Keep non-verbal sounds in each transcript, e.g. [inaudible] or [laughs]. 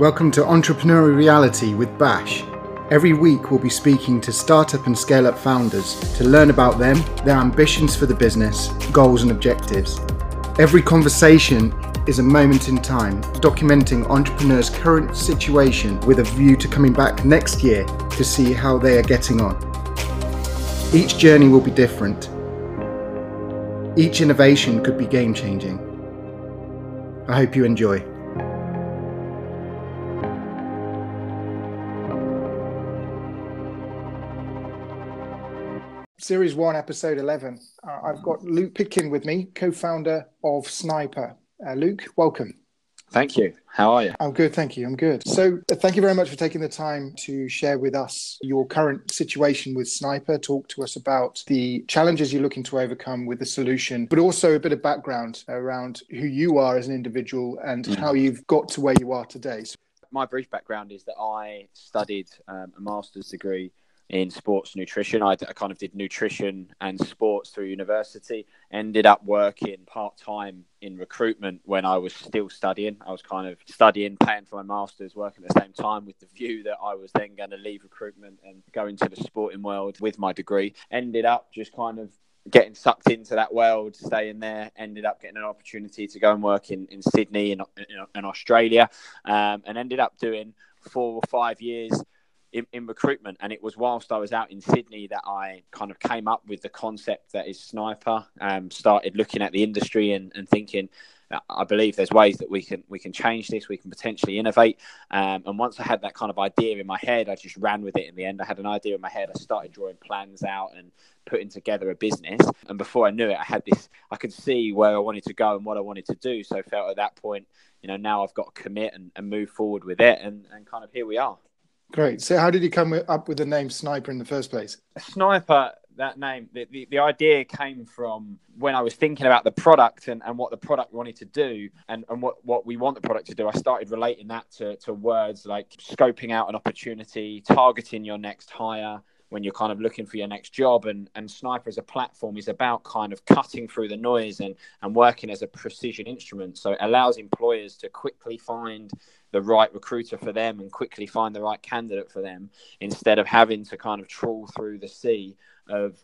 Welcome to Entrepreneurial Reality with Bash. Every week, we'll be speaking to startup and scale up founders to learn about them, their ambitions for the business, goals, and objectives. Every conversation is a moment in time, documenting entrepreneurs' current situation with a view to coming back next year to see how they are getting on. Each journey will be different. Each innovation could be game changing. I hope you enjoy. Series 1, Episode 11. Uh, I've got Luke Pitkin with me, co founder of Sniiper. Uh, Luke, welcome. Thank you. How are you? I'm good, thank you. I'm good. So, uh, thank you very much for taking the time to share with us your current situation with Sniiper. Talk to us about the challenges you're looking to overcome with the solution, but also a bit of background around who you are as an individual and mm. how you've got to where you are today. So- My brief background is that I studied um, a master's degree in sports nutrition. I, I, kind of did nutrition and sports through university. Ended up working part time in recruitment when I was still studying. I was kind of studying, paying for my masters, working at the same time with the view that I was then going to leave recruitment and go into the sporting world with my degree. Ended up just kind of getting sucked into that world, staying there, ended up getting an opportunity to go and work in, in Sydney and in, in, in, Australia, um, and ended up doing four or five years in, in, recruitment. And it was whilst I was out in Sydney that I kind of came up with the concept that is Sniiper. Um, started looking at the industry and, and thinking, I believe there's ways that we can we can change this. We can potentially innovate. Um, and once I had that kind of idea in my head, I just ran with it. In the end, I had an idea in my head. I started drawing plans out and putting together a business. And before I knew it, I had this. I could see where I wanted to go and what I wanted to do. So I felt at that point, you know, now I've got to commit and, and move forward with it. And, and kind of here we are. Great. So, how did you come up with the name Sniiper in the first place? Sniiper, that name, the, the, the, idea came from when I was thinking about the product and, and what the product wanted to do and, and what, what we want the product to do. I started relating that to, to words like scoping out an opportunity, targeting your next hire, when you're kind of looking for your next job and, and sniiper as a platform is about kind of cutting through the noise and, and working as a precision instrument. So it allows employers to quickly find the right recruiter for them and quickly find the right candidate for them instead of having to kind of trawl through the sea of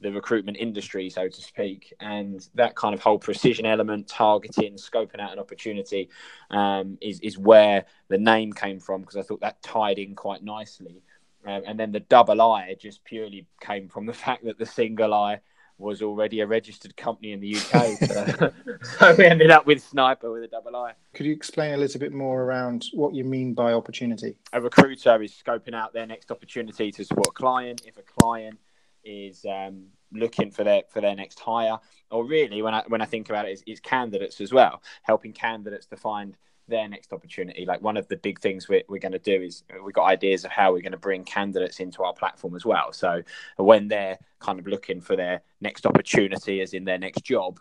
the recruitment industry, so to speak, and that kind of whole precision element, targeting, scoping out an opportunity, um, is is where the name came from because I thought that tied in quite nicely um, and then the double I just purely came from the [laughs] fact that the single I was already a registered company in the UK. So, [laughs] [laughs] so, we ended up with Sniiper with a double I. Could you explain a little bit more around what you mean by opportunity? A recruiter is scoping out their next opportunity to support a client. If a client is um, looking for their for their next hire, or really when I when I think about it, it's, it's candidates as well, helping candidates to find their next opportunity. Like one of the big things we're, we're going to do is we've got ideas of how we're going to bring candidates into our platform as well. So when they're kind of looking for their next opportunity, as in their next job,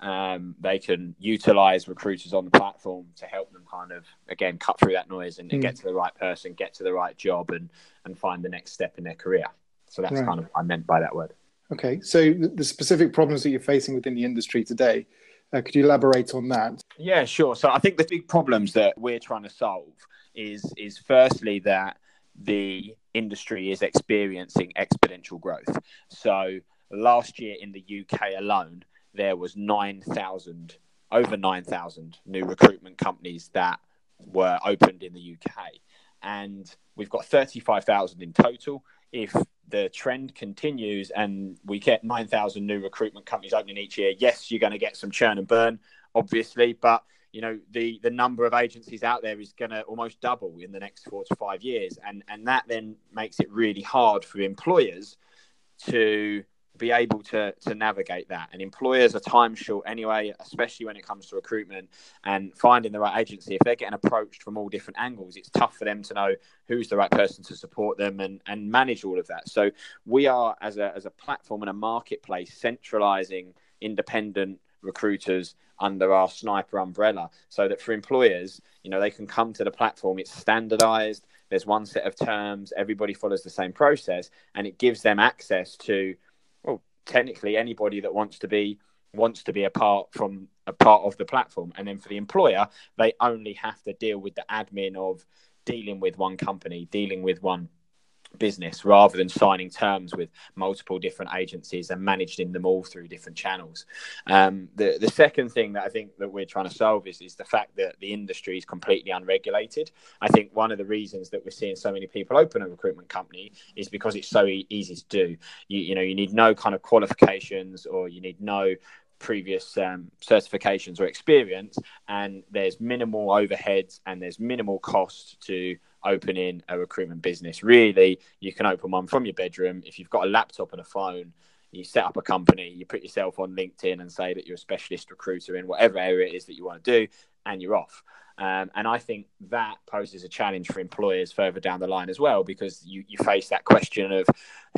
um, they can utilize recruiters on the platform to help them kind of again cut through that noise and, and mm. get to the right person, get to the right job, and and find the next step in their career. So that's right. kind of what I meant by that word. Okay, so the specific problems that you're facing within the industry today uh, could you elaborate on that? Yeah, sure. So I think the big problems that we're trying to solve is is firstly that the industry is experiencing exponential growth. So last year in the UK alone, there was 9,000 over 9,000 new recruitment companies that were opened in the UK and we've got 35,000 in total if the trend continues and we get 9,000 new recruitment companies opening each year, yes, you're going to get some churn and burn, obviously, but you know the the number of agencies out there is going to almost double in the next four to five years, and and that then makes it really hard for employers to be able to to navigate that. And employers are time short anyway, especially when it comes to recruitment and finding the right agency. If they're getting approached from all different angles, it's tough for them to know who's the right person to support them and and manage all of that. So we are as a as a platform and a marketplace centralizing independent recruiters under our sniiper umbrella so that for employers you know they can come to the platform it's standardized there's one set of terms everybody follows the same process and it gives them access to technically anybody that wants to be wants to be a part from a part of the platform. And then for the employer, they only have to deal with the admin of dealing with one company, dealing with one business rather than signing terms with multiple different agencies and managing them all through different channels. Um, the the second thing that I think that we're trying to solve is is the fact that the industry is completely unregulated. I think one of the reasons that we're seeing so many people open a recruitment company is because it's so e- easy to do. You you know you need no kind of qualifications or you need no previous um, certifications or experience and there's minimal overheads and there's minimal cost to opening a recruitment business. Really, you can open one from your bedroom. If you've got a laptop and a phone, you set up a company, you put yourself on LinkedIn and say that you're a specialist recruiter in whatever area it is that you want to do, and you're off. Um, and I think that poses a challenge for employers further down the line as well, because you, you face that question of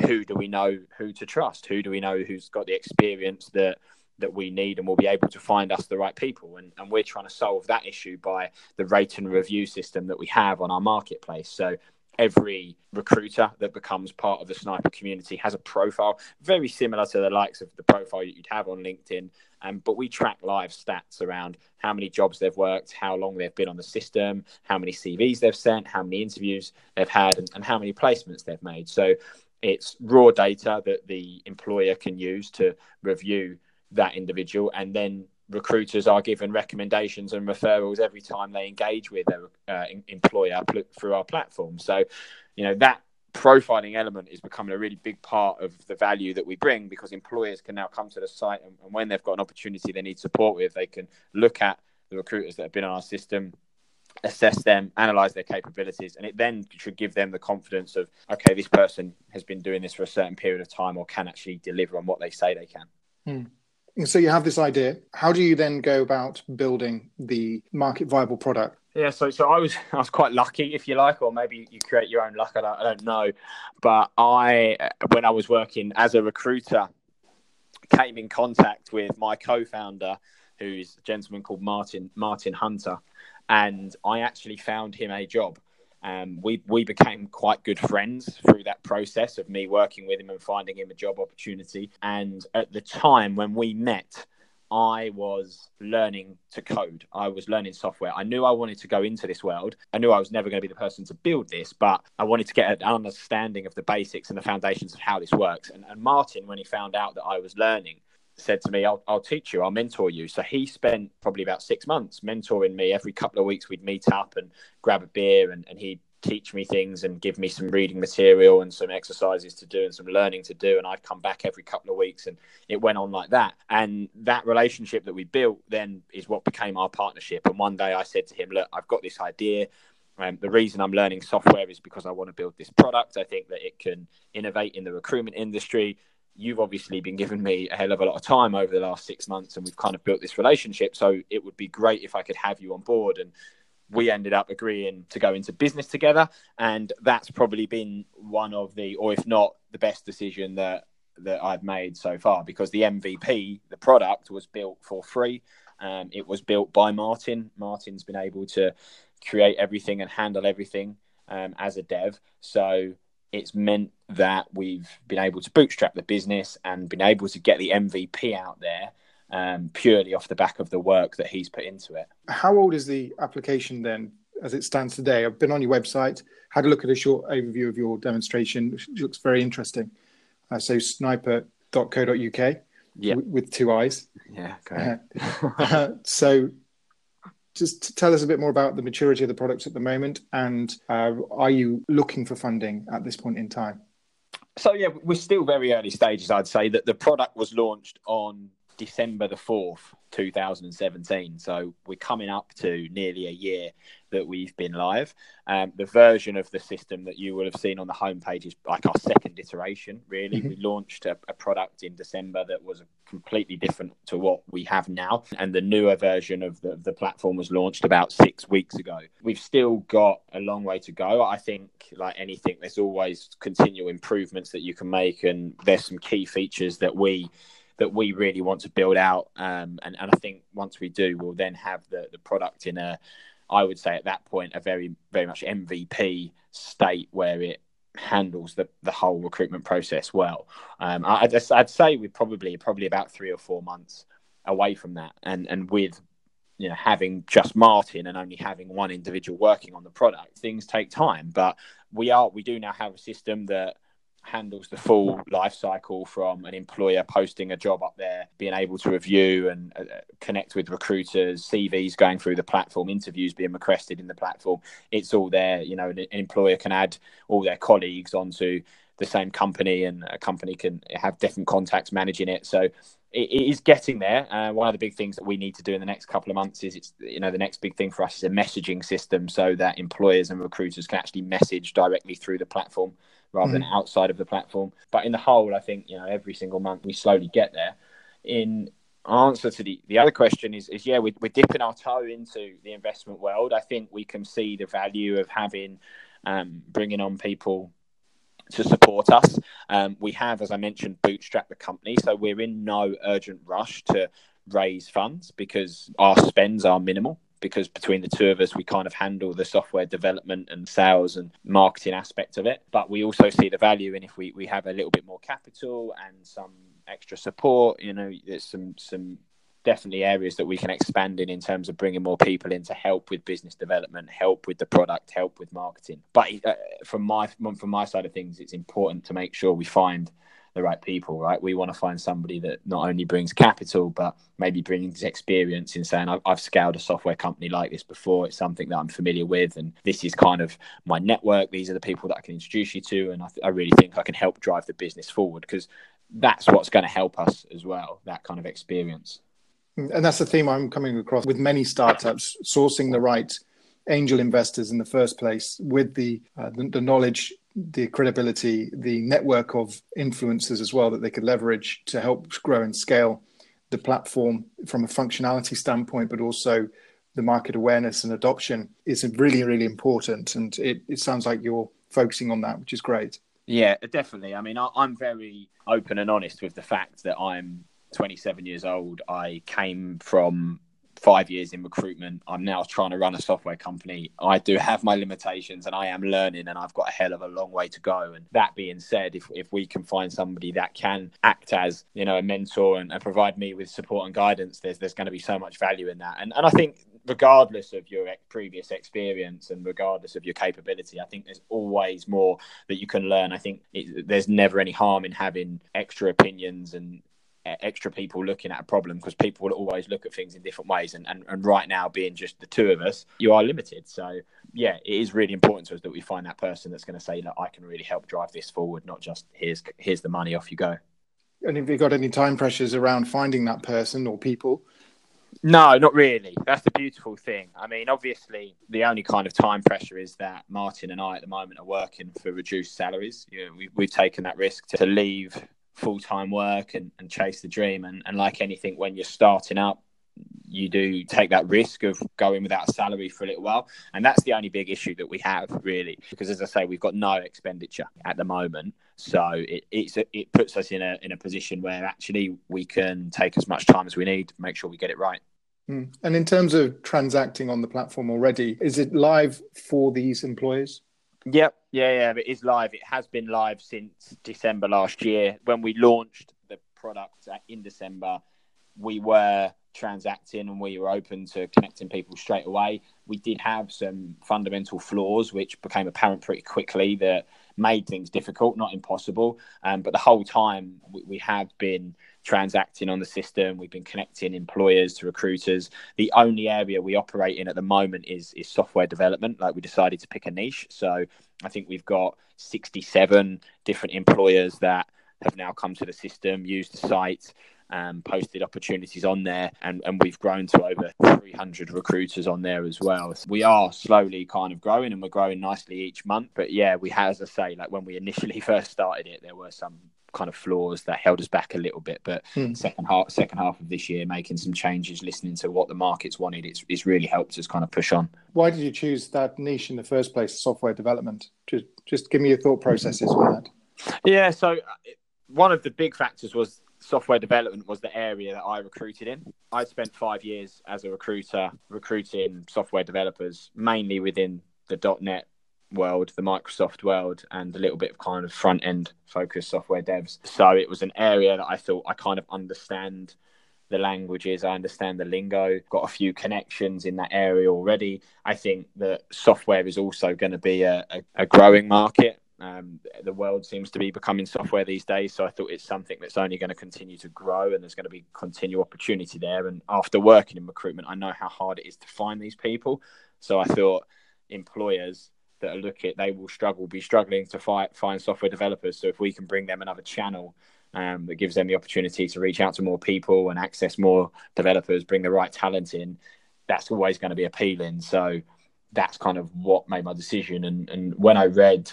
who do we know who to trust? Who do we know who's got the experience that that we need and will be able to find us the right people. And, and we're trying to solve that issue by the rate and review system that we have on our marketplace. So every recruiter that becomes part of the sniiper community has a profile very similar to the likes of the profile that you'd have on linkedin um, but we track live stats around how many jobs they've worked how long they've been on the system how many cvs they've sent how many interviews they've had and, and how many placements they've made so it's raw data that the employer can use to review that individual. And then recruiters are given recommendations and referrals every time they engage with their uh, employer through our platform. So you know that profiling element is becoming a really big part of the value that we bring because employers can now come to the site and, and when they've got an opportunity they need support with they can look at the recruiters that have been on our system assess them, analyze their capabilities, and it then should give them the confidence of, okay, this person has been doing this for a certain period of time or can actually deliver on what they say they can. Hmm so you have this idea. How do you then go about building the market viable product? Yeah, so so I was [laughs] I was quite lucky, if you like, or maybe you create your own luck. I don't, I don't know, but I when I was working as a recruiter, came in contact with my co-founder, who's a gentleman called Martin Martin Hunter, and I actually found him a job. Um, we we became quite good friends through that process of me working with him and finding him a job opportunity. And at the time when we met, I was learning to code. I was learning software. I knew I wanted to go into this world. I knew I was never going to be the person to build this, but I wanted to get an understanding of the basics and the foundations of how this works. And, and Martin, when he found out that I was learning, said to me, I'll, I'll teach you, I'll mentor you. So he spent probably about six months mentoring me. Every couple of weeks, we'd meet up and grab a beer, and, and he'd teach me things and give me some reading material and some exercises to do and some learning to do. And I'd come back every couple of weeks, and it went on like that. And that relationship that we built then is what became our partnership. And one day I said to him, Look, I've got this idea. Um, the reason I'm learning software is because I want to build this product. I think that it can innovate in the recruitment industry you've obviously been giving me a hell of a lot of time over the last six months and we've kind of built this relationship. So it would be great if i could have you on board. And we ended up agreeing to go into business together. And that's probably been one of the or if not the best decision that that i've made so far because the mvp the product was built for free. Um, it was built by martin. Martin's been able to create everything and handle everything um, as a dev. So it's meant that we've been able to bootstrap the business and been able to get the MVP out there um, purely off the back of the work that he's put into it. How old is the application then, as it stands today? I've been on your website, had a look at a short overview of your demonstration, which looks very interesting. Uh, so sniiper.co.uk yeah. w- with two eyes. Yeah, uh, [laughs] so just tell us a bit more about the maturity of the products at the moment, and uh, are you looking for funding at this point in time? So yeah, we're still very early stages. I'd say that the product was launched on December the fourth, 2017. So we're coming up to nearly a year that we've been live. Um, the version of the system that you will have seen on the homepage is like our second iteration, really. Mm-hmm. We launched a, a, product in December that was completely different to what we have now. And the newer version of the, the platform was launched about six weeks ago. We've still got a long way to go. I think, like anything, there's always continual improvements that you can make. And there's some key features that we that we really want to build out. Um, and, and I think once we do, we'll then have the, the product in a, I would say at that point, a very, very much MVP state where it handles the, the whole recruitment process well. Um, I, I'd, I'd say we're probably, probably about three or four months away from that. And and with you know having just Martin and only having one individual working on the product, things take time. But we are we do now have a system that handles the full life cycle from an employer posting a job up there, being able to review and uh, connect with recruiters, CVs going through the platform, interviews being requested in the platform. It's all there. You know, an employer can add all their colleagues onto the same company, and a company can have different contacts managing it. So it is getting there. Uh, one of the big things that we need to do in the next couple of months is it's you know the next big thing for us is a messaging system so that employers and recruiters can actually message directly through the platform rather mm. than outside of the platform. But in the whole, I think you know every single month we slowly get there. In answer to the, the other question is, is yeah, we, we're dipping our toe into the investment world. I think we can see the value of having um, bringing on people to support us. Um, we have, as I mentioned, bootstrapped the company, so we're in no urgent rush to raise funds because our spends are minimal because between the two of us, we kind of handle the software development and sales and marketing aspect of it. But we also see the value in if we, we have a little bit more capital and some extra support. You know, there's some some definitely areas that we can expand in in terms of bringing more people in to help with business development, help with the product, help with marketing. But uh, from my from my side of things, it's important to make sure we find the right people, right? We want to find somebody that not only brings capital, but maybe brings experience in saying, I've, I've scaled a software company like this before. It's something that I'm familiar with. And this is kind of my network. These are the people that I can introduce you to. And I, th- I really think I can help drive the business forward because that's what's going to help us as well, that kind of experience. And that's the theme I'm coming across with many startups sourcing the right angel investors in the first place with the, uh, the, the knowledge the credibility, the network of influencers as well that they could leverage to help grow and scale the platform from a functionality standpoint, but also the market awareness and adoption is really, really important. And it, it sounds like you're focusing on that, which is great. Yeah, definitely. I mean, I, I'm very open and honest with the fact that I'm 27 years old. I came from five years in recruitment. I'm now trying to run a software company. I do have my limitations and I am learning and I've got a hell of a long way to go. And that being said, if, if we can find somebody that can act as, you know, a mentor and, and provide me with support and guidance, there's, there's going to be so much value in that. And, and I think regardless of your previous experience and regardless of your capability, I think there's always more that you can learn. I think it, there's never any harm in having extra opinions and extra people looking at a problem because people will always look at things in different ways and, and and right now being just the two of us you are limited so yeah it is really important to us that we find that person that's going to say that i can really help drive this forward not just here's here's the money off you go and have you got any time pressures around finding that person or people no, not really. That's the beautiful thing. I mean, obviously, the only kind of time pressure is that Martin and I at the moment are working for reduced salaries. You know, we, we've taken that risk to leave full time work and, and chase the dream. And, and like anything, when you're starting up, you do take that risk of going without salary for a little while. And that's the only big issue that we have, really, because as I say, we've got no expenditure at the moment. So it, a, it puts us in a, in a position where actually we can take as much time as we need make sure we get it right. Hmm. And in terms of transacting on the platform already, is it live for these employers? Yep, yeah, yeah, it is live. It has been live since December last year. When we launched the product in December, we were transacting and we were open to connecting people straight away. We did have some fundamental flaws, which became apparent pretty quickly that made things difficult, not impossible. Um, but the whole time we, we have been transacting on the system. We've been connecting employers to recruiters. The only area we operate in at the moment is is software development. Like we decided to pick a niche. So I think we've got 67 different employers that have now come to the system, used the site, um, posted opportunities on there, and, and we've grown to over 300 recruiters on there as well. So we are slowly kind of growing, and we're growing nicely each month. But yeah, we have, as I say, like when we initially [laughs] first started it, there were some kind of flaws that held us back a little bit. But hmm. second half, second half of this year, making some changes, listening to what the markets wanted, it's, it's really helped us kind of push on. Why did you choose that niche in the first place, software development? Just just give me your thought processes on that. Yeah, so uh, one of the big factors was software development was the area that I recruited in. I spent five years as a recruiter recruiting software developers, mainly within the .NET world, the Microsoft world, and a little bit of kind of front end focused software devs. So it was an area that I thought I kind of understand the languages, I understand the lingo, got a few connections in that area already. I think that software is also going to be a, a, a growing market. Um, the world seems to be becoming software these days, so I thought it's something that's only going to continue to grow, and there's going to be continual opportunity there. And after working in recruitment, I know how hard it is to find these people. So I thought employers that are looking, they will struggle, be struggling to fight, find software developers. So if we can bring them another channel um, that gives them the opportunity to reach out to more people and access more developers, bring the right talent in, that's always going to be appealing. So that's kind of what made my decision. And and when I read,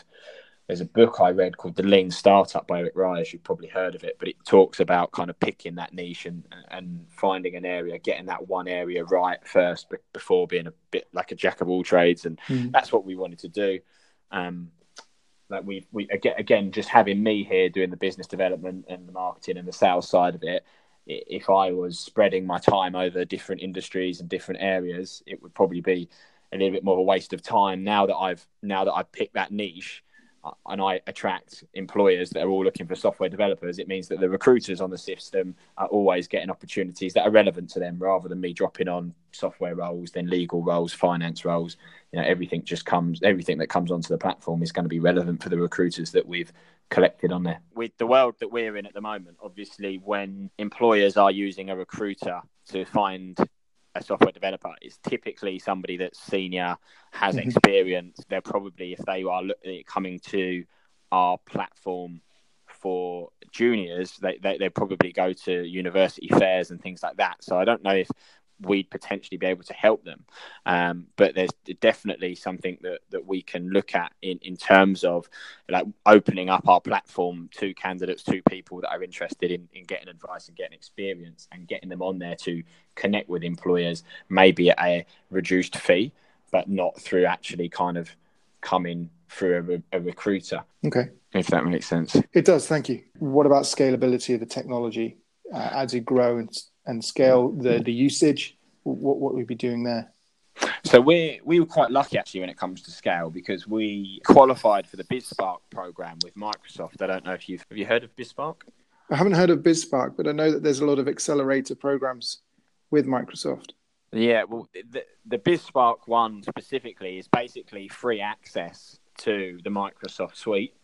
there's a book I read called The Lean Startup by Eric Ries. You've probably heard of it, but it talks about kind of picking that niche and and finding an area, getting that one area right first before being a bit like a jack of all trades. And mm. that's what we wanted to do. Um, like we we again, again just having me here doing the business development and the marketing and the sales side of it if i was spreading my time over different industries and different areas it would probably be a little bit more of a waste of time now that i've now that i've picked that niche and I attract employers that are all looking for software developers, it means that the recruiters on the system are always getting opportunities that are relevant to them rather than me dropping on software roles, then legal roles, finance roles. You know, everything just comes, everything that comes onto the platform is going to be relevant for the recruiters that we've collected on there. With the world that we're in at the moment, obviously, when employers are using a recruiter to find a software developer is typically somebody that's senior, has mm-hmm. experience. They're probably, if they are coming to our platform for juniors, they, they, they probably go to university fairs and things like that. So I don't know if we'd potentially be able to help them. Um, but there's definitely something that, that we can look at in, in terms of like opening up our platform to candidates, to people that are interested in, in getting advice and getting experience and getting them on there to connect with employers, maybe at a reduced fee, but not through actually kind of coming through a, a recruiter. Okay. If that makes sense. It does. Thank you. What about scalability of the technology uh, as you grow and and scale the the usage? What what we'd be doing there? So we we were quite lucky actually when it comes to scale because we qualified for the BizSpark program with Microsoft. I don't know if you've have you heard of BizSpark? I haven't heard of BizSpark, but I know that there's a lot of accelerator programs with Microsoft. Yeah, well, the, the BizSpark one specifically is basically free access to the Microsoft suite.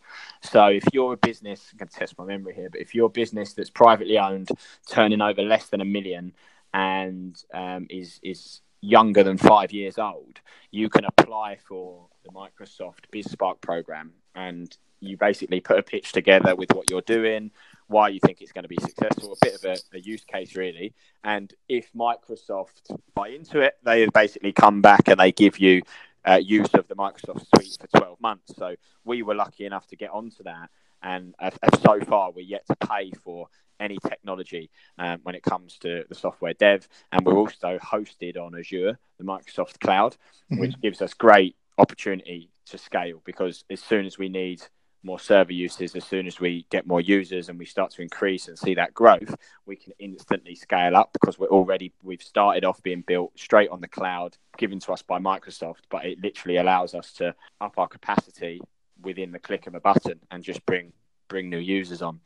So if you're a business, I'm going to test my memory here, but if you're a business that's privately owned, turning over less than a million, and um, is is younger than five years old, you can apply for the Microsoft BizSpark program, and you basically put a pitch together with what you're doing, why you think it's going to be successful, a bit of a, a, use case really. And if Microsoft buy into it, they basically come back and they give you uh, use of the Microsoft Suite for 12 months. So we were lucky enough to get onto that. And uh, so far, we're yet to pay for any technology um, when it comes to the software dev. And we're also hosted on Azure, the Microsoft Cloud, mm-hmm. which gives us great opportunity to scale because as soon as we need more server uses, as soon as we get more users and we start to increase and see that growth, we can instantly scale up because we're already we've started off being built straight on the cloud, given to us by Microsoft, but it literally allows us to up our capacity within the click of a button and just bring bring new users on.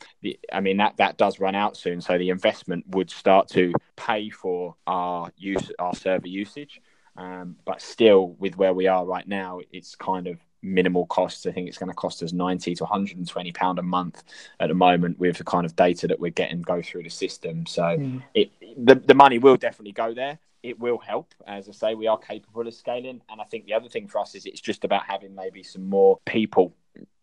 I mean that that does run out soon, so the investment would start to pay for our use our server usage. Um, but still, with where we are right now, it's kind of minimal costs. I think it's going to cost us 90 to 120 pound a month at the moment with the kind of data that we're getting go through the system. So mm. it the, the money will definitely go there. It will help. As I say, we are capable of scaling. And I think the other thing for us is it's just about having maybe some more people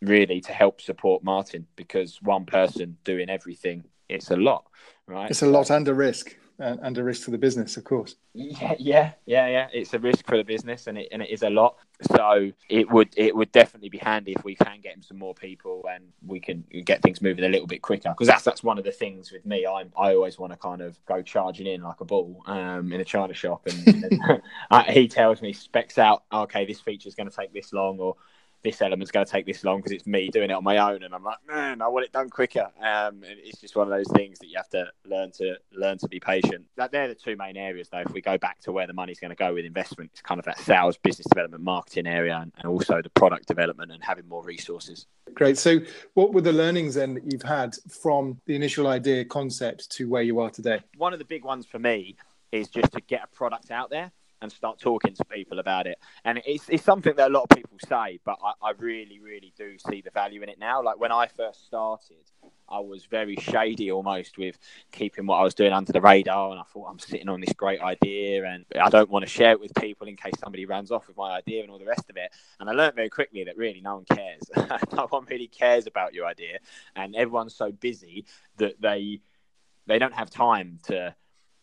really to help support Martin because one person doing everything, it's a lot, right? It's a lot and a risk and, a risk for the business, of course. Yeah, yeah, yeah, yeah. It's a risk for the business, and it and it is a lot. So it would it would definitely be handy if we can get him some more people and we can get things moving a little bit quicker. Because that's that's one of the things with me. I'm I always want to kind of go charging in like a bull um, in a china shop, and, [laughs] [laughs] and he tells me specs out. Okay, this feature is going to take this long, or this element's going to take this long because it's me doing it on my own, and I'm like, man, I want it done quicker. Um, it's just one of those things that you have to learn to learn to be patient. That they're the two main areas, though. If we go back to where the money's going to go with investment, it's kind of that sales, business development, marketing area, and, and also the product development and having more resources. Great. So, what were the learnings then that you've had from the initial idea concept to where you are today? One of the big ones for me is just to get a product out there and start talking to people about it. And it's, it's something that a lot of people say, but I, I really, really do see the value in it now. Like when I first started, I was very shady almost with keeping what I was doing under the radar. And I thought I'm sitting on this great idea and I don't want to share it with people in case somebody runs off with my idea and all the rest of it. And I learned very quickly that really no one cares. [laughs] no one really cares about your idea. And everyone's so busy that they they don't have time to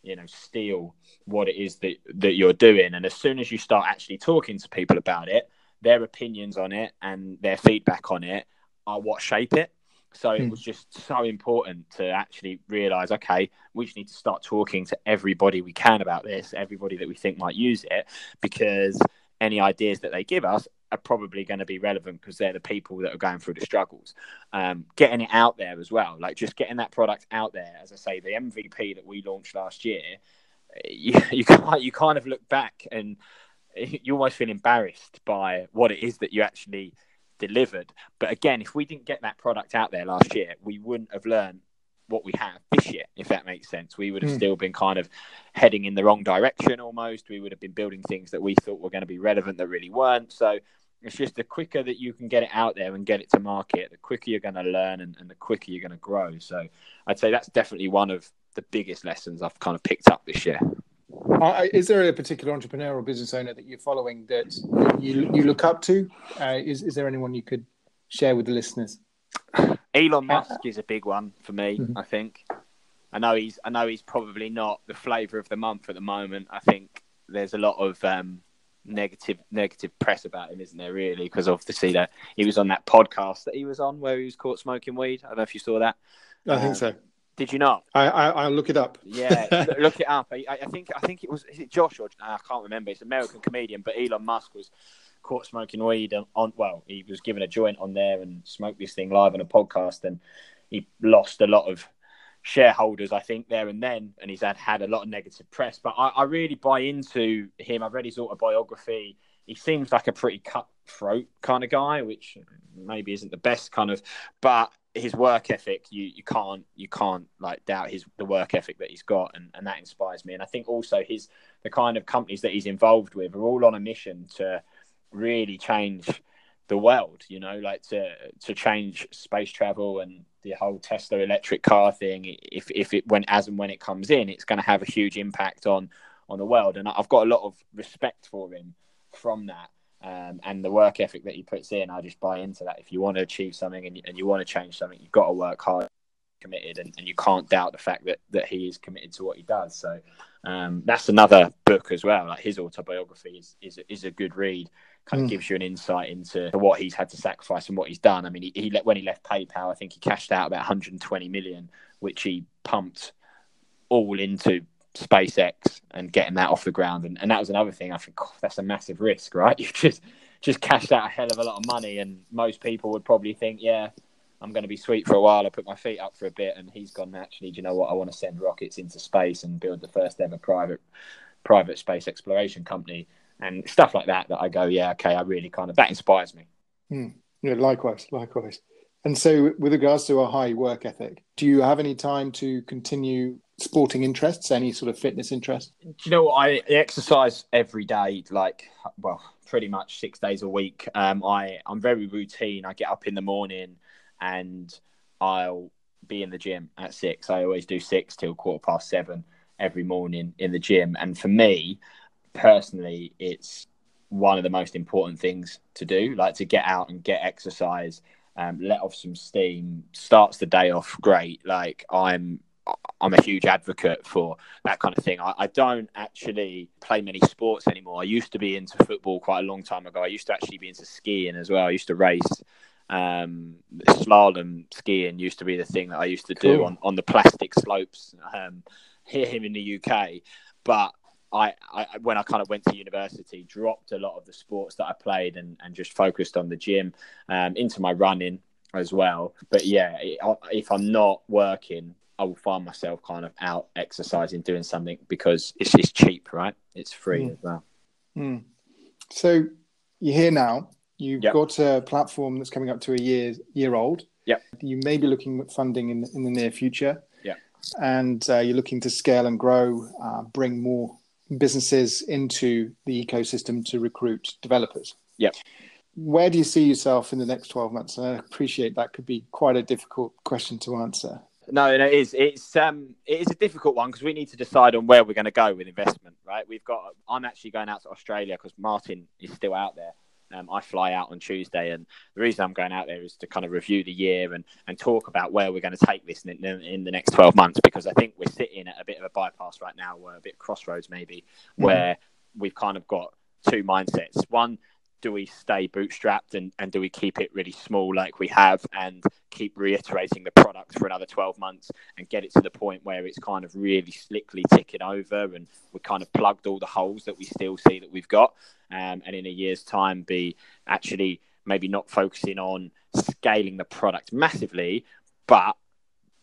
you know steal what it is that that you're doing and as soon as you start actually talking to people about it their opinions on it and their feedback on it are what shape it so it hmm. was just so important to actually realize okay we just need to start talking to everybody we can about this everybody that we think might use it because any ideas that they give us are probably going to be relevant because they're the people that are going through the struggles. Um, getting it out there as well, like just getting that product out there. As I say, the MVP that we launched last year, [laughs] you, you can't you kind of look back and [laughs] you almost feel embarrassed by what it is that you actually delivered. But again, if we didn't get that product out there last year, we wouldn't have learned what we have this year, if that makes sense. We would have mm. still been kind of heading in the wrong direction almost. We would have been building things that we thought were going to be relevant that really weren't. So it's just the quicker that you can get it out there and get it to market, the quicker you're going to learn and, and the quicker you're going to grow. So I'd say that's definitely one of the biggest lessons I've kind of picked up this year. Uh, is there a particular entrepreneur or business owner that you're following that you you look up to? Uh, is is there anyone you could share with the listeners? Elon uh, Musk is a big one for me. Mm-hmm. I think. I know he's I know he's probably not the flavour of the month at the moment. I think there's a lot of um, negative negative press about him, isn't there? Really, because obviously that he was on that podcast that he was on where he was caught smoking weed. I don't know if you saw that. I um, think so. Did you not? I, I will look it up. Yeah, look [laughs] it up. I, I, think I think it was is it Josh or I can't remember. It's an American comedian, but Elon Musk was caught smoking weed on, on well, he was given a joint on there and smoked this thing live on a podcast, and he lost a lot of shareholders, I think, there and then, and he's had had a lot of negative press. But I, I really buy into him. I've read his autobiography. He seems like a pretty cutthroat kind of guy, which maybe isn't the best kind of, but his work ethic, you you can't you can't like doubt his the work ethic that he's got, and, and that inspires me. And I think also his the kind of companies that he's involved with are all on a mission to really change the world. You know, like to to change space travel and the whole Tesla electric car thing, if if it when as and when it comes in, it's going to have a huge impact on on the world. And I've got a lot of respect for him from that. Um, and the work ethic that he puts in, I just buy into that. If you want to achieve something and you, and you want to change something, you've got to work hard, committed, and, and you can't doubt the fact that that he is committed to what he does. So um, that's another book as well. Like his autobiography is is is a good read kind of mm. gives you an insight into what he's had to sacrifice and what he's done. I mean, he, he when he left PayPal, I think he cashed out about 120 million, which he pumped all into SpaceX and getting that off the ground. And, and that was another thing. I think oh, that's a massive risk, right? [laughs] You just just cashed out a hell of a lot of money, and most people would probably think, yeah. I'm going to be sweet for a while. I put my feet up for a bit, and he's gone. Actually, do you know what? I want to send rockets into space and build the first ever private private space exploration company and stuff like that that I go, yeah, okay, I really kind of that inspires me. Mm. Yeah, likewise, likewise. And so, with regards to a high work ethic, do you have any time to continue sporting interests, any sort of fitness interest? Do you know what? I exercise every day, like, well, pretty much six days a week. Um, I, I'm very routine. I get up in the morning and I'll be in the gym at six. I always do six till quarter past seven every morning in the gym. And for me, personally, it's one of the most important things to do, like to get out and get exercise, um, let off some steam, starts the day off great. Like I'm, I'm a huge advocate for that kind of thing. I, I, don't actually play many sports anymore. I used to be into football quite a long time ago. I used to actually be into skiing as well. I used to race. Um, slalom skiing used to be the thing that I used to do on, on the plastic slopes um, [laughs] here in the UK. But I, I, when I kind of went to university, dropped a lot of the sports that I played and, and just focused on the gym, um, into my running as well. But yeah, if I'm not working, I will find myself kind of out exercising, doing something because it's, it's cheap, right? It's free mm. as well. Mm. So you're here now. You've yep. got a platform that's coming up to a year year old. Yeah. You may be looking at funding in in the near future. Yeah. And uh, you're looking to scale and grow, uh, bring more businesses into the ecosystem to recruit developers. Yeah. Where do you see yourself in the next 12 months? And I appreciate that could be quite a difficult question to answer. No, no, it is. It's um, it is a difficult one because we need to decide on where we're going to go with investment, right? We've got. I'm actually going out to Australia because Martin is still out there. Um, I fly out on Tuesday, and the reason I'm going out there is to kind of review the year and, and talk about where we're going to take this in, in, in the next 12 months. Because I think we're sitting at a bit of a bypass right now, or a bit crossroads maybe, mm-hmm. where we've kind of got two mindsets. One, do we stay bootstrapped and, and do we keep it really small like we have and keep reiterating the product for another 12 months and get it to the point where it's kind of really slickly ticking over and we're kind of plugged all the holes that we still see that we've got um, and in a year's time be actually maybe not focusing on scaling the product massively but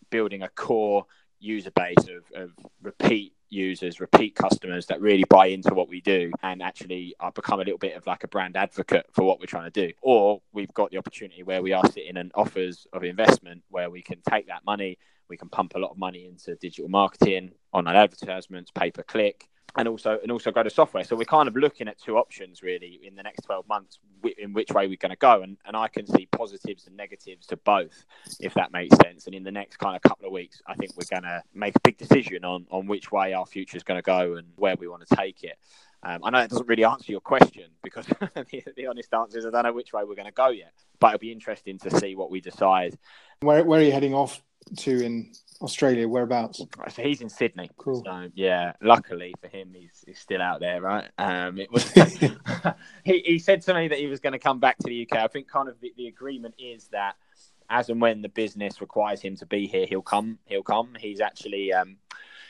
building a core user base of, of repeat users, repeat customers that really buy into what we do and actually uh, become a little bit of like a brand advocate for what we're trying to do. Or we've got the opportunity where we are sitting in offers of investment where we can take that money, we can pump a lot of money into digital marketing, online advertisements, pay per click, and also and also go to software. So we're kind of looking at two options really in the next 12 months in which way we're going to go and, and I can see positives and negatives to both if that makes sense and in the next kind of couple of weeks I think we're going to make a big decision on on which way our future is going to go and where we want to take it. Um, I know that doesn't really answer your question because [laughs] the, the, honest answer is I don't know which way we're going to go yet, but it'll be interesting to see what we decide. Where, where are you heading off to in Australia? Whereabouts? So he's in Sydney. Cool. So yeah, luckily for him, he's, he's still out there, right? Um, it was [laughs] [laughs] he, he said to me that he was going to come back to the UK. I think kind of the, the agreement is that as and when the business requires him to be here, he'll come. He'll come. He's actually um,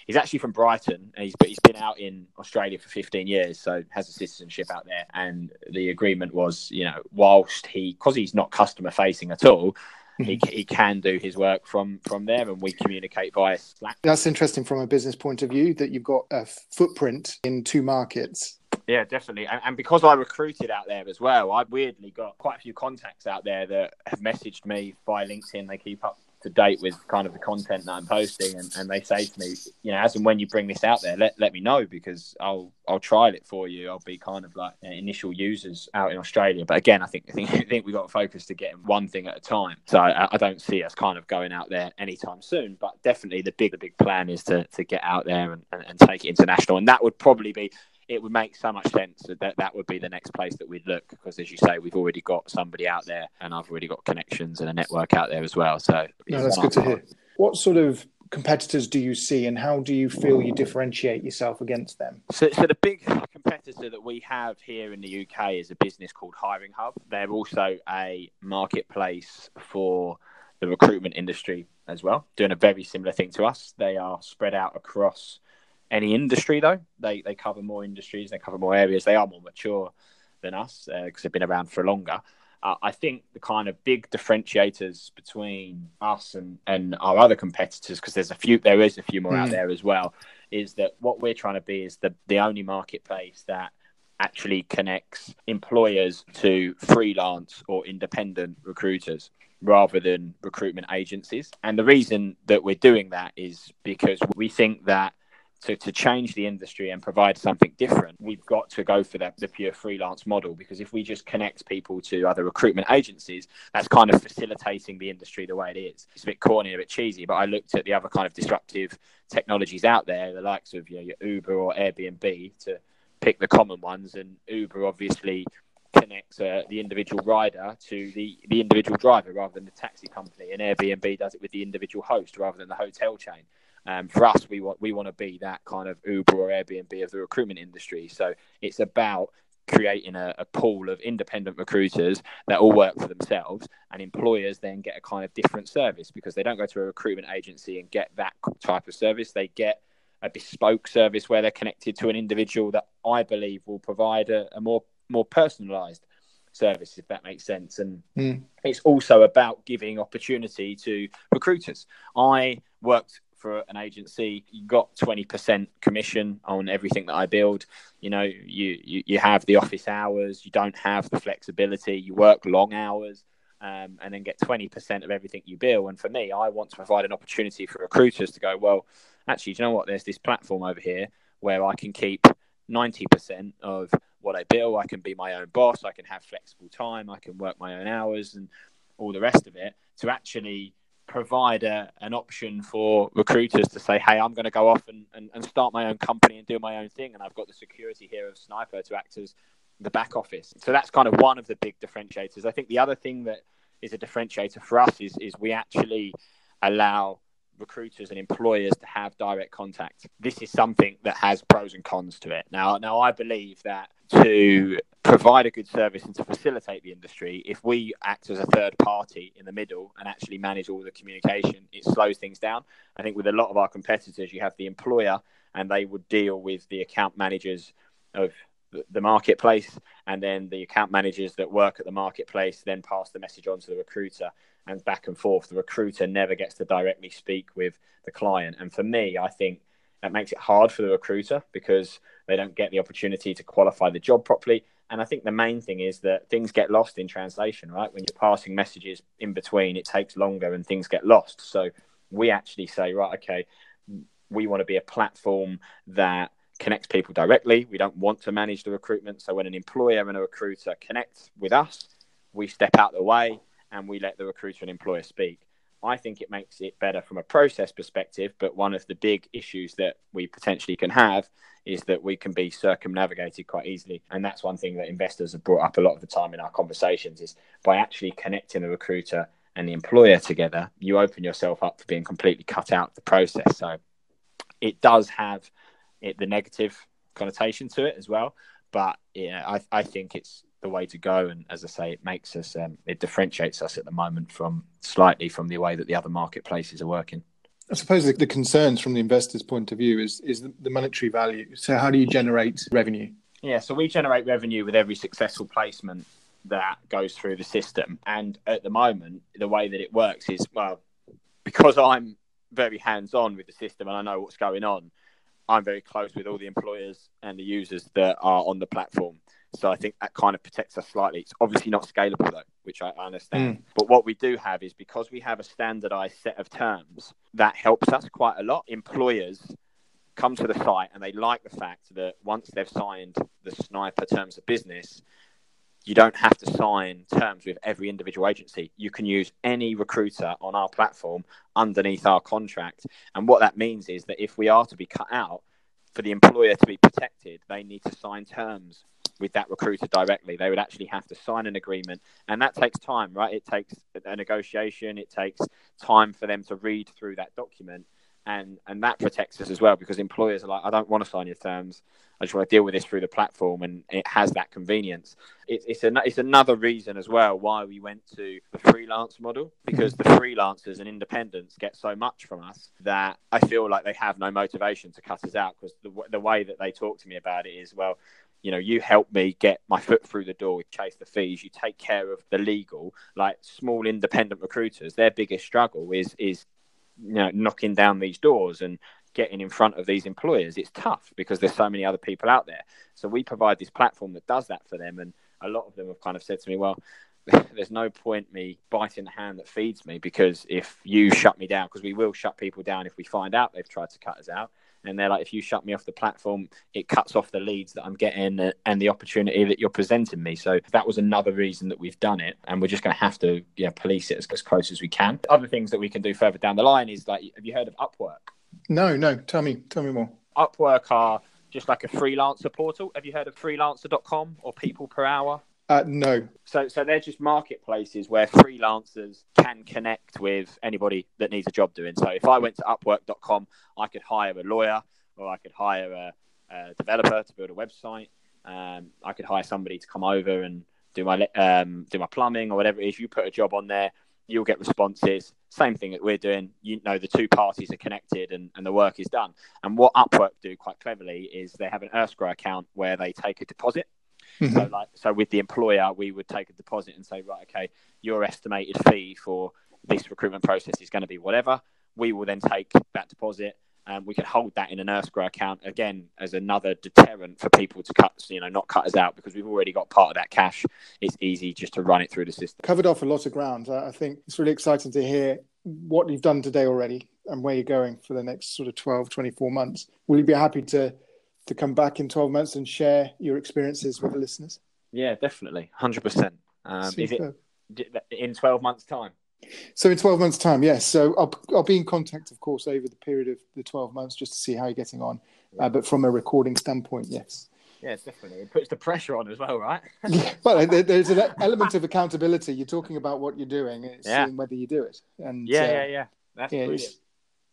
he's actually from Brighton, he's but he's been out in Australia for 15 years, so has a citizenship out there. And the agreement was, you know, whilst he because he's not customer facing at all, he, he can do his work from from there and we communicate via slack. That's interesting from a business point of view that you've got a footprint in two markets. Yeah definitely. And, and because i recruited out there as well i weirdly got quite a few contacts out there that have messaged me via linkedin. They keep up to date with kind of the content that I'm posting, and, and they say to me, you know, as and when you bring this out there, let, let me know because I'll I'll trial it for you. I'll be kind of like initial users out in Australia. But again, I think I think [laughs] I think we got to focus to getting one thing at a time. So I, I, don't see us kind of going out there anytime soon. But definitely the big the big plan is to to get out there and, and, and take it international, and that would probably be it would make so much sense that that would be the next place that we'd look because, as you say, we've already got somebody out there, and I've already got connections and a network out there as well. So no, that's good to hear. What sort of competitors do you see, and how do you feel you differentiate yourself against them? So, so the big competitor that we have here in the UK is a business called Hiring Hub. They're also a marketplace for the recruitment industry as well, doing a very similar thing to us. They are spread out across any industry though. They they cover more industries, they cover more areas. They are more mature than us because uh, they've been around for longer. Uh, I think the kind of big differentiators between us and, and our other competitors, because there's a few, there is a few more mm. out hmm. there as well, is that what we're trying to be is the the only marketplace that actually connects employers to freelance or independent recruiters rather than recruitment agencies. And the reason that we're doing that is because we think that to, to change the industry and provide something different, we've got to go for the, the pure freelance model because if we just connect people to other recruitment agencies, that's kind of facilitating the industry the way it is. It's a bit corny, a bit cheesy, but I looked at the other kind of disruptive technologies out there, the likes of you know, your Uber or Airbnb, to pick the common ones. And Uber obviously connects uh, the individual rider to the, the individual driver rather than the taxi company, and Airbnb does it with the individual host rather than the hotel chain. Um, for us, we want we want to be that kind of Uber or Airbnb of the recruitment industry. So it's about creating a, a, pool of independent recruiters that all work for themselves, and employers then get a kind of different service because they don't go to a recruitment agency and get that type of service. They get a bespoke service where they're connected to an individual that I believe will provide a, a more more personalized service, if that makes sense. And mm. it's also about giving opportunity to recruiters. I worked for an agency, you got 20% commission on everything that I build. You know, you, you, you have the office hours, you don't have the flexibility, you work long hours. Um, and then get 20% of everything you bill. And for me, I want to provide an opportunity for recruiters to go, well, actually, do you know what? There's this platform over here where I can keep 90% of what I bill. I can be my own boss. I can have flexible time. I can work my own hours and all the rest of it to actually provide a, an option for recruiters to say, hey, I'm going to go off and, and, and start my own company and do my own thing. And I've got the security here of Sniiper to act as the back office. So that's kind of one of the big differentiators. I think the other thing that is a differentiator for us is, is we actually allow recruiters and employers to have direct contact. This is something that has pros and cons to it. Now, now I believe that to provide a good service and to facilitate the industry, if we act as a third party in the middle and actually manage all the communication, it slows things down. I think with a lot of our competitors, you have the employer and they would deal with the account managers of the marketplace and then the account managers that work at the marketplace then pass the message on to the recruiter and back and forth. The recruiter never gets to directly speak with the client. And for me, I think that makes it hard for the recruiter because they don't get the opportunity to qualify the job properly. And I think the main thing is that things get lost in translation, right? When you're passing messages in between, it takes longer and things get lost. So we actually say, right, okay, we want to be a platform that connects people directly. We don't want to manage the recruitment. So when an employer and a recruiter connect with us, we step out the way and we let the recruiter and employer speak. I think it makes it better from a process perspective, but one of the big issues that we potentially can have is that we can be circumnavigated quite easily. And that's one thing that investors have brought up a lot of the time in our conversations is by actually connecting the recruiter and the employer together, you open yourself up for being completely cut out the process. So it does have it, the negative connotation to it as well. But yeah, I, I think it's the way to go. And as I say, it makes us, um, it differentiates us at the moment from slightly from the way that the other marketplaces are working. I suppose the, the concerns from the investor's point of view is is the, the monetary value. So how do you generate revenue? Yeah, so we generate revenue with every successful placement that goes through the system. And at the moment, the way that it works is well, because I'm very hands on with the system and I know what's going on, I'm very close with all the employers and the users that are on the platform. So I think that kind of protects us slightly. It's obviously not scalable though, which I, understand. Mm. But what we do have is because we have a standardized set of terms, that helps us quite a lot. Employers come to the site and they like the fact that once they've signed the sniiper terms of business, you don't have to sign terms with every individual agency. You can use any recruiter on our platform underneath our contract. And what that means is that if we are to be cut out, for the employer to be protected, they need to sign terms with that recruiter directly. They would actually have to sign an agreement, and that takes time, right? It takes a negotiation. It takes time for them to read through that document, and and that protects us as well because employers are like, I don't want to sign your terms. I just want to deal with this through the platform, and it has that convenience. It, it's an, it's another reason as well why we went to the freelance model because the freelancers and independents get so much from us that I feel like they have no motivation to cut us out because the the way that they talk to me about it is well, you know, you help me get my foot through the door with chase the fees. You take care of the legal. Like small independent recruiters, their biggest struggle is is you know knocking down these doors and getting in front of these employers. It's tough because there's so many other people out there. So we provide this platform that does that for them, and a lot of them have kind of said to me, well. [laughs] There's no point me biting the hand that feeds me because if you shut me down, because we will shut people down if we find out they've tried to cut us out and they're like, if you shut me off the platform, it cuts off the leads that I'm getting and the opportunity that you're presenting me. So that was another reason that we've done it, and we're just going to have to yeah police it as, as close as we can. Other things that we can do further down the line is like, have you heard of Upwork? No, no. Tell me, tell me more. Upwork are just like a freelancer portal. Have you heard of freelancer.com or people per hour? Uh, no. So, so they're just marketplaces where freelancers can connect with anybody that needs a job doing. So, if I went to Upwork.com, I could hire a lawyer, or I could hire a, a developer to build a website. Um, I could hire somebody to come over and do my um, do my plumbing or whatever it is. You put a job on there, you'll get responses. Same thing that we're doing. You know, the two parties are connected and, and the work is done. And what Upwork do quite cleverly is they have an escrow account where they take a deposit. Mm-hmm. So, like, so with the employer, we would take a deposit and say, right, okay, your estimated fee for this recruitment process is going to be whatever. We will then take that deposit and we can hold that in an escrow account again as another deterrent for people to cut, you know, not cut us out because we've already got part of that cash. It's easy just to run it through the system. Covered off a lot of ground. I think it's really exciting to hear what you've done today already and where you're going for the next sort of 12, 24 months. Will you be happy to to come back in 12 months and share your experiences with the listeners? Yeah, definitely, 100%. Um, is it in 12 months' time? So in 12 months' time, yes. So I'll, I'll be in contact, of course, over the period of the 12 months just to see how you're getting on. Yeah. Uh, but from a recording standpoint, yes. Yeah, definitely. It puts the pressure on as well, right? [laughs] yeah, well, there's an element of accountability. You're talking about what you're doing, it's yeah. seeing whether you do it. And yeah, uh, yeah, yeah. That's yeah, it's,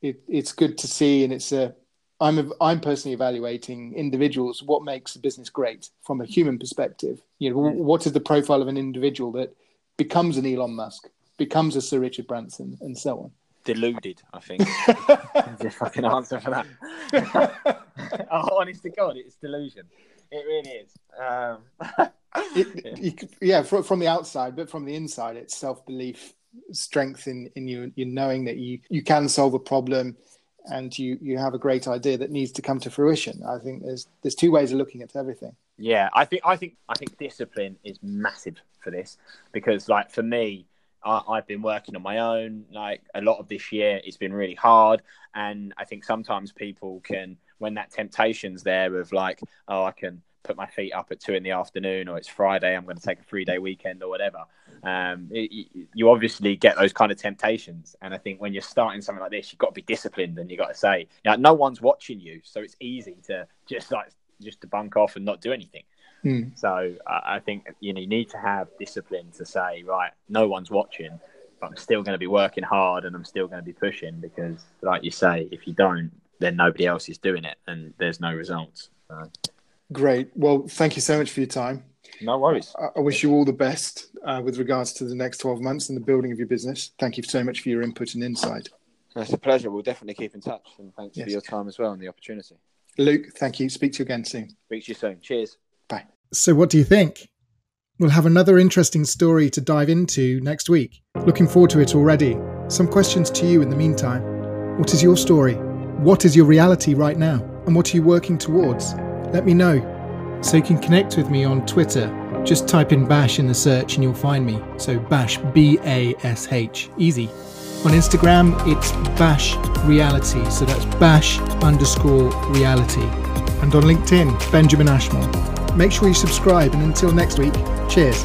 it, it's good to see, and it's a. I'm I'm personally evaluating individuals. What makes a business great from a human perspective? You know, mm. what is the profile of an individual that becomes an Elon Musk? becomes a Sir Richard Branson, and so on. Deluded, I think. [laughs] the fucking answer for that. [laughs] oh, honest to God, it's delusion. It really is. Um, [laughs] it, you, yeah, from, from the outside, but from the inside, it's self belief, strength in, in you, you knowing that you, you can solve a problem and you, you have a great idea that needs to come to fruition. I think there's there's two ways of looking at everything. Yeah, I think I think I think discipline is massive for this because like for me, I, have been working on my own. Like a lot of this year, it's been really hard, and I think sometimes people can, when that temptation's there of like, oh, I can put my feet up at two in the afternoon, or it's Friday, I'm going to take a three day weekend or whatever. Um, it, you obviously get those kind of temptations, and I think when you're starting something like this, you've got to be disciplined, and you've got to say, you know, no one's watching you, so it's easy to just like just to bunk off and not do anything. Mm. So I think you know you need to have discipline to say right, no one's watching, but I'm still going to be working hard and I'm still going to be pushing because, like you say, if you don't, then nobody else is doing it and there's no results. So. Great. Well, thank you so much for your time. No worries. I, I wish you all the best uh, with regards to the next 12 months and the building of your business. Thank you so much for your input and insight. It's a pleasure. We'll definitely keep in touch. And thanks yes. for your time as well and the opportunity. Luke, thank you. Speak to you again soon. Speak to you soon. Cheers. Bye. So, what do you think? We'll have another interesting story to dive into next week. Looking forward to it already. Some questions to you in the meantime. What is your story? What is your reality right now? And what are you working towards? Let me know. So you can connect with me on Twitter. Just type in Bash in the search and you'll find me. So Bash, B A S H. Easy. On Instagram, it's Bash Reality. So that's Bash underscore reality. And on LinkedIn, Benjamin Ashmore. Make sure you subscribe, and until next week, cheers.